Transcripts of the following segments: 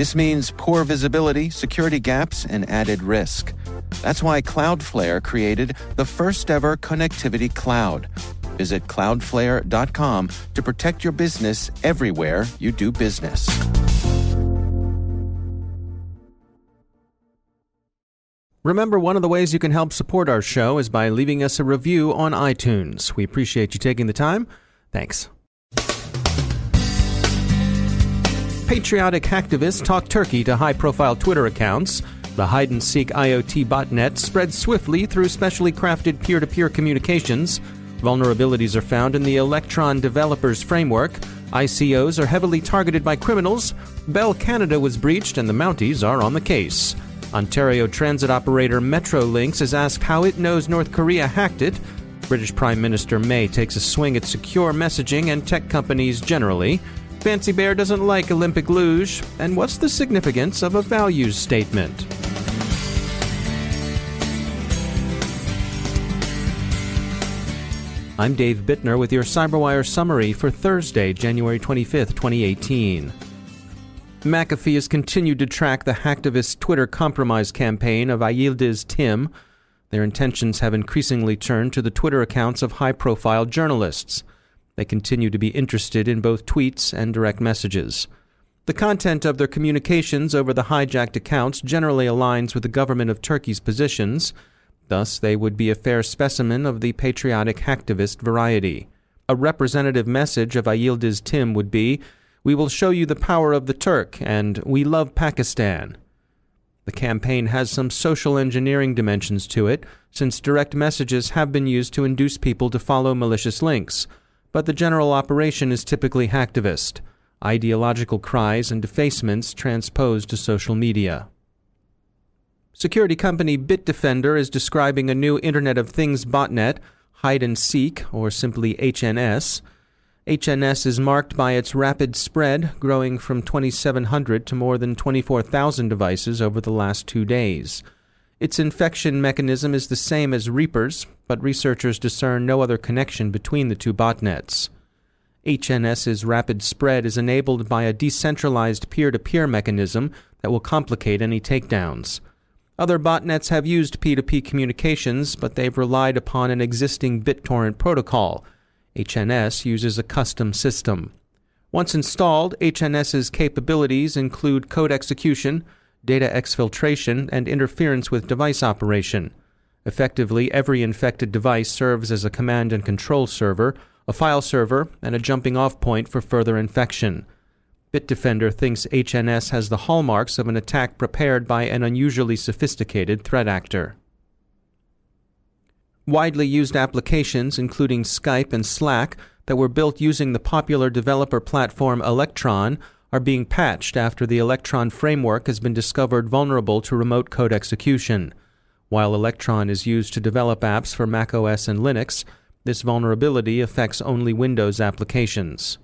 This means poor visibility, security gaps, and added risk. That's why Cloudflare created the first ever connectivity cloud. Visit cloudflare.com to protect your business everywhere you do business. Remember, one of the ways you can help support our show is by leaving us a review on iTunes. We appreciate you taking the time. Thanks. Patriotic hacktivists talk turkey to high profile Twitter accounts. The hide and seek IoT botnet spreads swiftly through specially crafted peer to peer communications. Vulnerabilities are found in the Electron Developers Framework. ICOs are heavily targeted by criminals. Bell Canada was breached, and the Mounties are on the case. Ontario transit operator Metrolinx is asked how it knows North Korea hacked it. British Prime Minister May takes a swing at secure messaging and tech companies generally. Fancy Bear doesn't like Olympic luge. And what's the significance of a values statement? I'm Dave Bittner with your Cyberwire summary for Thursday, January 25th, 2018. McAfee has continued to track the hacktivist Twitter compromise campaign of Ayyildiz Tim. Their intentions have increasingly turned to the Twitter accounts of high profile journalists. They continue to be interested in both tweets and direct messages. The content of their communications over the hijacked accounts generally aligns with the government of Turkey's positions. Thus, they would be a fair specimen of the patriotic hacktivist variety. A representative message of Ayyildiz Tim would be we will show you the power of the Turk, and we love Pakistan. The campaign has some social engineering dimensions to it, since direct messages have been used to induce people to follow malicious links. But the general operation is typically hacktivist ideological cries and defacements transposed to social media. Security company Bitdefender is describing a new Internet of Things botnet, Hide and Seek, or simply HNS, HNS is marked by its rapid spread, growing from 2,700 to more than 24,000 devices over the last two days. Its infection mechanism is the same as Reaper's, but researchers discern no other connection between the two botnets. HNS's rapid spread is enabled by a decentralized peer to peer mechanism that will complicate any takedowns. Other botnets have used P2P communications, but they've relied upon an existing BitTorrent protocol HNS uses a custom system. Once installed, HNS's capabilities include code execution, data exfiltration, and interference with device operation. Effectively, every infected device serves as a command and control server, a file server, and a jumping off point for further infection. Bitdefender thinks HNS has the hallmarks of an attack prepared by an unusually sophisticated threat actor. Widely used applications, including Skype and Slack, that were built using the popular developer platform Electron, are being patched after the Electron framework has been discovered vulnerable to remote code execution. While Electron is used to develop apps for macOS and Linux, this vulnerability affects only Windows applications.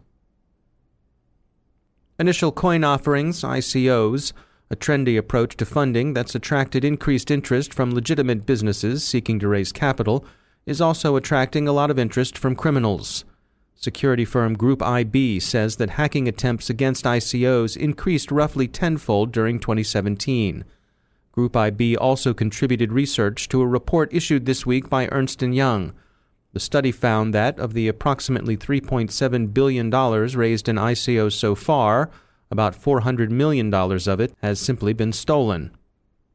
Initial coin offerings, ICOs, a trendy approach to funding that's attracted increased interest from legitimate businesses seeking to raise capital, is also attracting a lot of interest from criminals. Security firm Group IB says that hacking attempts against ICOs increased roughly tenfold during 2017. Group IB also contributed research to a report issued this week by Ernst & Young. The study found that of the approximately $3.7 billion raised in ICOs so far, about $400 million of it has simply been stolen.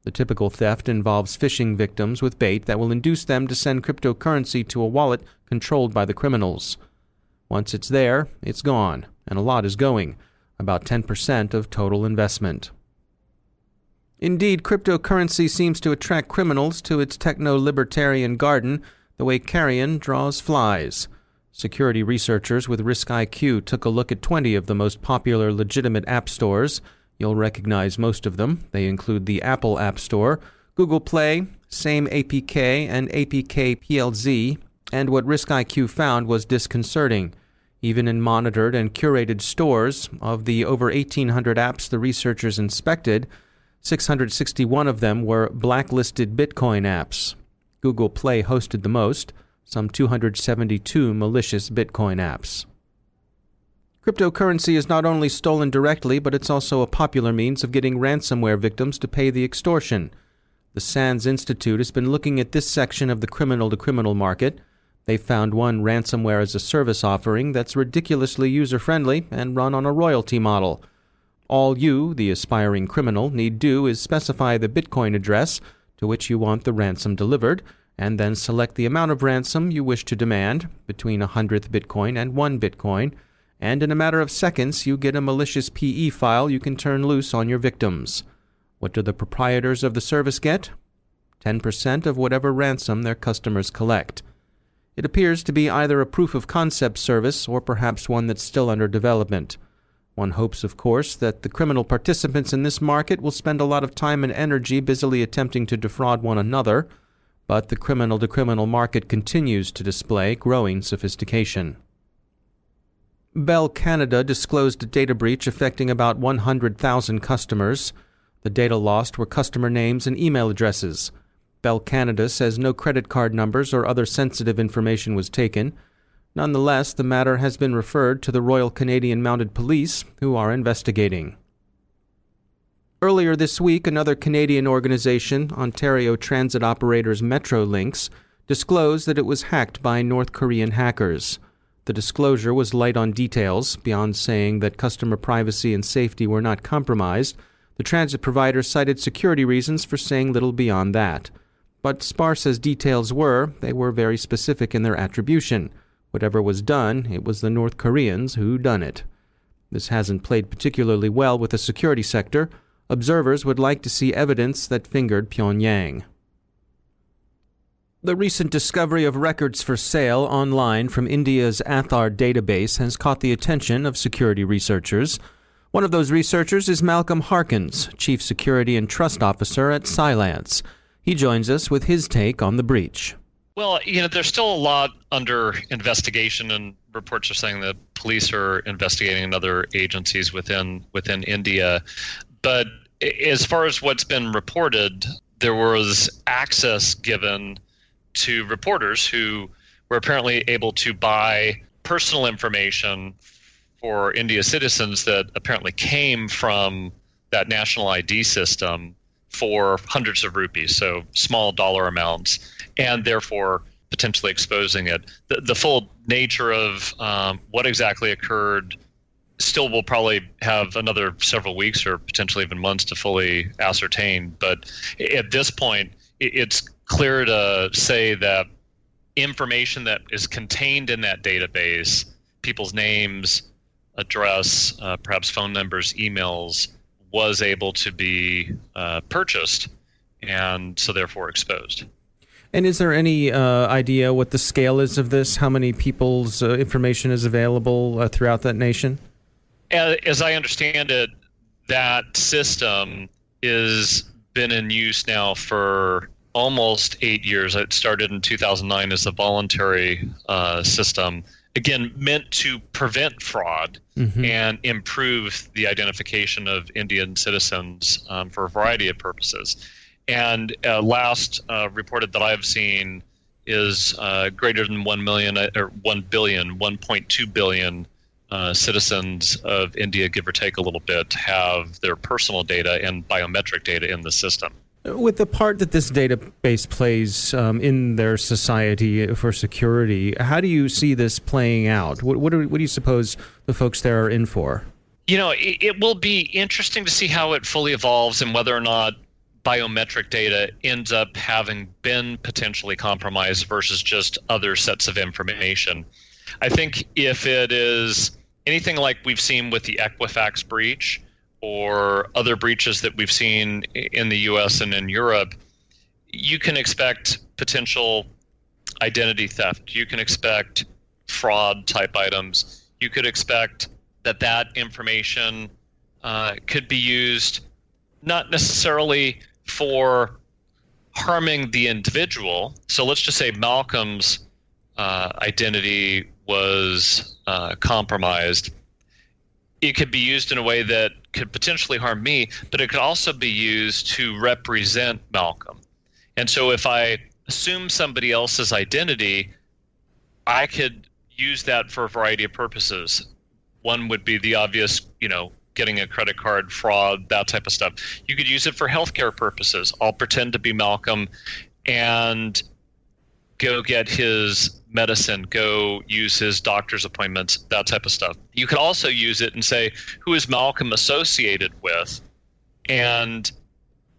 The typical theft involves phishing victims with bait that will induce them to send cryptocurrency to a wallet controlled by the criminals. Once it's there, it's gone, and a lot is going, about 10% of total investment. Indeed, cryptocurrency seems to attract criminals to its techno libertarian garden the way carrion draws flies. Security researchers with RiskIQ took a look at 20 of the most popular legitimate app stores. You'll recognize most of them. They include the Apple App Store, Google Play, same APK and APK PLZ, and what RiskIQ found was disconcerting. Even in monitored and curated stores, of the over 1,800 apps the researchers inspected, 661 of them were blacklisted Bitcoin apps. Google Play hosted the most, some 272 malicious Bitcoin apps. Cryptocurrency is not only stolen directly, but it's also a popular means of getting ransomware victims to pay the extortion. The SANS Institute has been looking at this section of the criminal to criminal market. They found one ransomware as a service offering that's ridiculously user friendly and run on a royalty model. All you, the aspiring criminal, need do is specify the Bitcoin address to which you want the ransom delivered, and then select the amount of ransom you wish to demand, between a hundredth Bitcoin and one Bitcoin, and in a matter of seconds you get a malicious PE file you can turn loose on your victims. What do the proprietors of the service get? 10% of whatever ransom their customers collect. It appears to be either a proof of concept service or perhaps one that's still under development. One hopes, of course, that the criminal participants in this market will spend a lot of time and energy busily attempting to defraud one another, but the criminal to criminal market continues to display growing sophistication. Bell Canada disclosed a data breach affecting about 100,000 customers. The data lost were customer names and email addresses. Bell Canada says no credit card numbers or other sensitive information was taken. Nonetheless, the matter has been referred to the Royal Canadian Mounted Police, who are investigating. Earlier this week, another Canadian organization, Ontario Transit Operators Metrolinx, disclosed that it was hacked by North Korean hackers. The disclosure was light on details, beyond saying that customer privacy and safety were not compromised. The transit provider cited security reasons for saying little beyond that. But sparse as details were, they were very specific in their attribution. Whatever was done, it was the North Koreans who done it. This hasn't played particularly well with the security sector. Observers would like to see evidence that fingered Pyongyang. The recent discovery of records for sale online from India's Aadhaar database has caught the attention of security researchers. One of those researchers is Malcolm Harkins, Chief Security and Trust Officer at Cylance. He joins us with his take on the breach. Well, you know, there's still a lot under investigation, and reports are saying that police are investigating and other agencies within within India. But as far as what's been reported, there was access given to reporters who were apparently able to buy personal information for India citizens that apparently came from that national ID system for hundreds of rupees, so small dollar amounts, and therefore potentially exposing it. The, the full nature of um, what exactly occurred still will probably have another several weeks or potentially even months to fully ascertain. But at this point, it's clear to say that information that is contained in that database, people's names, address, uh, perhaps phone numbers, emails, was able to be uh, purchased and so therefore exposed. And is there any uh, idea what the scale is of this? How many people's uh, information is available uh, throughout that nation? As, as I understand it, that system is been in use now for almost eight years. It started in 2009 as a voluntary uh, system again meant to prevent fraud mm-hmm. and improve the identification of Indian citizens um, for a variety of purposes. And uh, last uh, reported that I've seen is uh, greater than 1 million uh, or 1 billion, 1.2 billion uh, citizens of India, give or take a little bit, have their personal data and biometric data in the system. With the part that this database plays um, in their society for security, how do you see this playing out? What, what, do, what do you suppose the folks there are in for? You know, it, it will be interesting to see how it fully evolves and whether or not biometric data ends up having been potentially compromised versus just other sets of information. I think if it is anything like we've seen with the Equifax breach, or other breaches that we've seen in the US and in Europe, you can expect potential identity theft. You can expect fraud type items. You could expect that that information uh, could be used not necessarily for harming the individual. So let's just say Malcolm's uh, identity was uh, compromised. It could be used in a way that could potentially harm me, but it could also be used to represent Malcolm. And so if I assume somebody else's identity, I could use that for a variety of purposes. One would be the obvious, you know, getting a credit card, fraud, that type of stuff. You could use it for healthcare purposes. I'll pretend to be Malcolm and go get his medicine, go use his doctor's appointments, that type of stuff. You could also use it and say, who is Malcolm associated with? And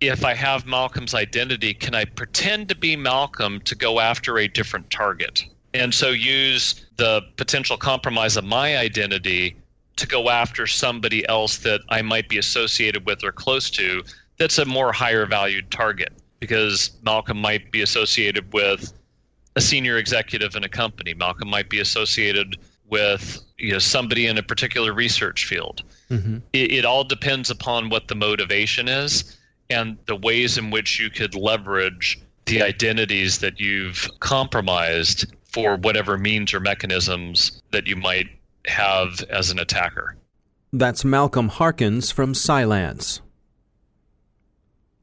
if I have Malcolm's identity, can I pretend to be Malcolm to go after a different target? And so use the potential compromise of my identity to go after somebody else that I might be associated with or close to that's a more higher valued target because Malcolm might be associated with a senior executive in a company. Malcolm might be associated with you know somebody in a particular research field. Mm-hmm. It, it all depends upon what the motivation is and the ways in which you could leverage the identities that you've compromised for whatever means or mechanisms that you might have as an attacker. That's Malcolm Harkins from Cylance.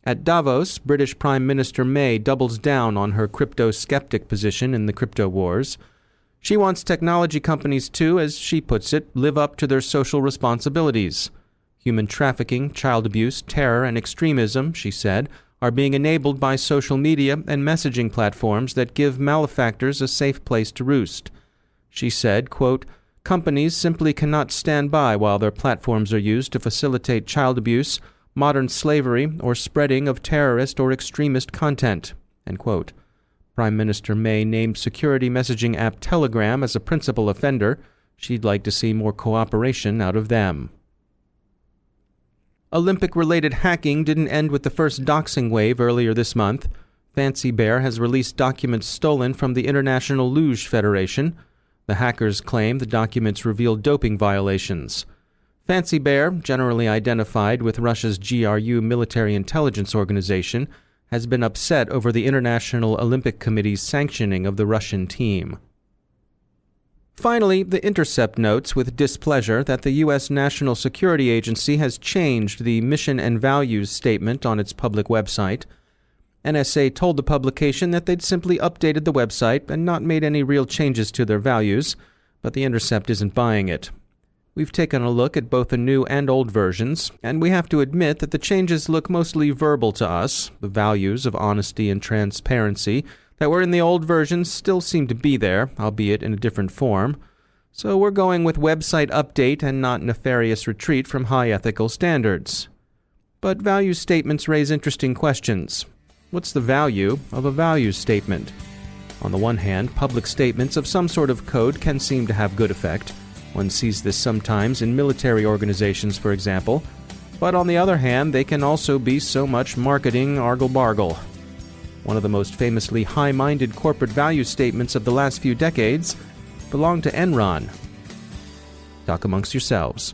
At Davos, British Prime Minister May doubles down on her crypto skeptic position in the crypto wars. She wants technology companies to, as she puts it, live up to their social responsibilities. Human trafficking, child abuse, terror, and extremism, she said, are being enabled by social media and messaging platforms that give malefactors a safe place to roost. She said, quote, Companies simply cannot stand by while their platforms are used to facilitate child abuse, modern slavery, or spreading of terrorist or extremist content. Prime Minister May named security messaging app Telegram as a principal offender. She'd like to see more cooperation out of them. Olympic related hacking didn't end with the first doxing wave earlier this month. Fancy Bear has released documents stolen from the International Luge Federation. The hackers claim the documents reveal doping violations. Fancy Bear, generally identified with Russia's GRU military intelligence organization, has been upset over the International Olympic Committee's sanctioning of the Russian team. Finally, The Intercept notes with displeasure that the U.S. National Security Agency has changed the mission and values statement on its public website. NSA told the publication that they'd simply updated the website and not made any real changes to their values, but The Intercept isn't buying it. We've taken a look at both the new and old versions, and we have to admit that the changes look mostly verbal to us. The values of honesty and transparency that were in the old versions still seem to be there, albeit in a different form. So we're going with website update and not nefarious retreat from high ethical standards. But value statements raise interesting questions. What's the value of a value statement? On the one hand, public statements of some sort of code can seem to have good effect. One sees this sometimes in military organizations, for example. But on the other hand, they can also be so much marketing argle bargle. One of the most famously high minded corporate value statements of the last few decades belonged to Enron. Talk amongst yourselves.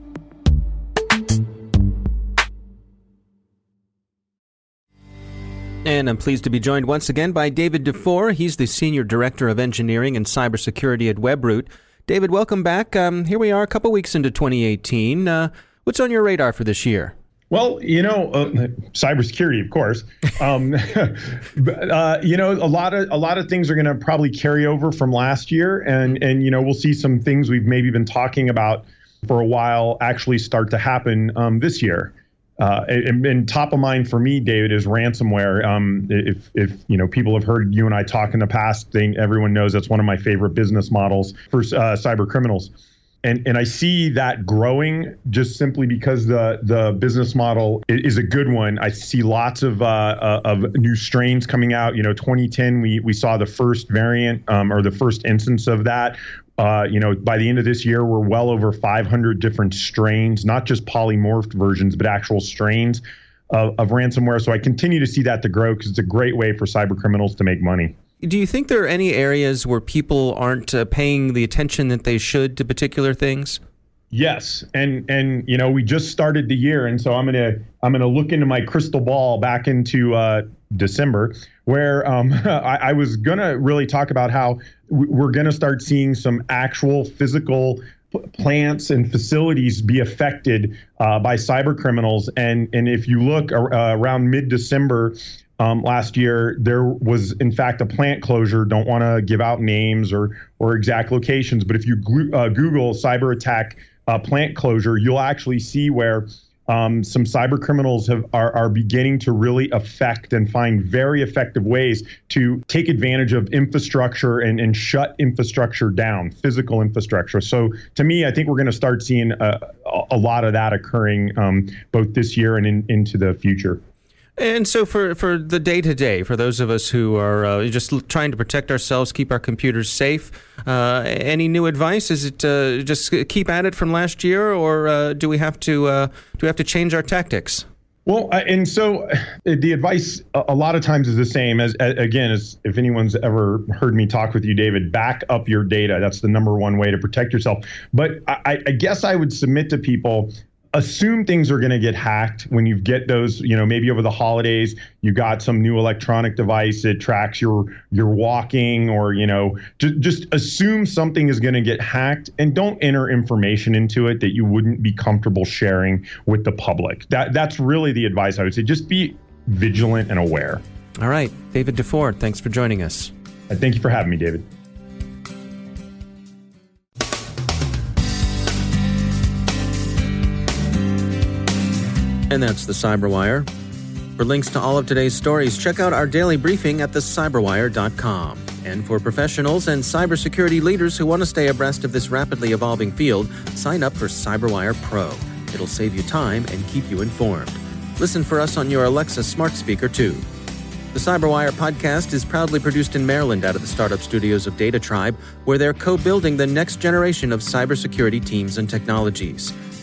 And I'm pleased to be joined once again by David Dufour. He's the Senior Director of Engineering and Cybersecurity at WebRoot. David, welcome back. Um, here we are a couple weeks into 2018. Uh, what's on your radar for this year? Well, you know, uh, cybersecurity, of course. Um, uh, you know, a lot of a lot of things are going to probably carry over from last year, and and you know, we'll see some things we've maybe been talking about for a while actually start to happen um, this year. Uh, and, and, top of mind for me, David, is ransomware. Um, if if you know people have heard you and I talk in the past, they, everyone knows that's one of my favorite business models for uh, cyber criminals. And and I see that growing just simply because the the business model is a good one. I see lots of uh, uh of new strains coming out. You know, 2010 we we saw the first variant um, or the first instance of that. Uh, you know, by the end of this year, we're well over 500 different strains, not just polymorphed versions, but actual strains of, of ransomware. So I continue to see that to grow because it's a great way for cyber criminals to make money. Do you think there are any areas where people aren't uh, paying the attention that they should to particular things? Yes, and and you know we just started the year, and so I'm gonna I'm gonna look into my crystal ball back into uh, December, where um, I, I, was gonna really talk about how we're gonna start seeing some actual physical plants and facilities be affected uh, by cyber criminals. And and if you look uh, around mid December. Um, last year, there was in fact a plant closure. Don't want to give out names or or exact locations, but if you uh, Google cyber attack uh, plant closure, you'll actually see where um, some cyber criminals have, are, are beginning to really affect and find very effective ways to take advantage of infrastructure and, and shut infrastructure down, physical infrastructure. So to me, I think we're going to start seeing a, a, lot of that occurring um, both this year and in, into the future. And so, for, for the day to day, for those of us who are uh, just trying to protect ourselves, keep our computers safe, uh, any new advice? Is it uh, just keep at it from last year, or uh, do we have to uh, do we have to change our tactics? Well, and so the advice a lot of times is the same as, again, as if anyone's ever heard me talk with you, David, back up your data. That's the number one way to protect yourself. But I, I guess I would submit to people assume things are going to get hacked when you get those you know maybe over the holidays you got some new electronic device that tracks your your walking or you know just just assume something is going to get hacked and don't enter information into it that you wouldn't be comfortable sharing with the public. That that's really the advice i would say. Just be vigilant and aware. All right. David Dufour thanks for joining us. Uh, thank you for having me david And that's the Cyberwire. For links to all of today's stories, check out our daily briefing at thecyberwire.com. And for professionals and cybersecurity leaders who want to stay abreast of this rapidly evolving field, sign up for Cyberwire Pro. It'll save you time and keep you informed. Listen for us on your Alexa smart speaker, too. The Cyberwire podcast is proudly produced in Maryland out of the startup studios of Data Tribe, where they're co building the next generation of cybersecurity teams and technologies.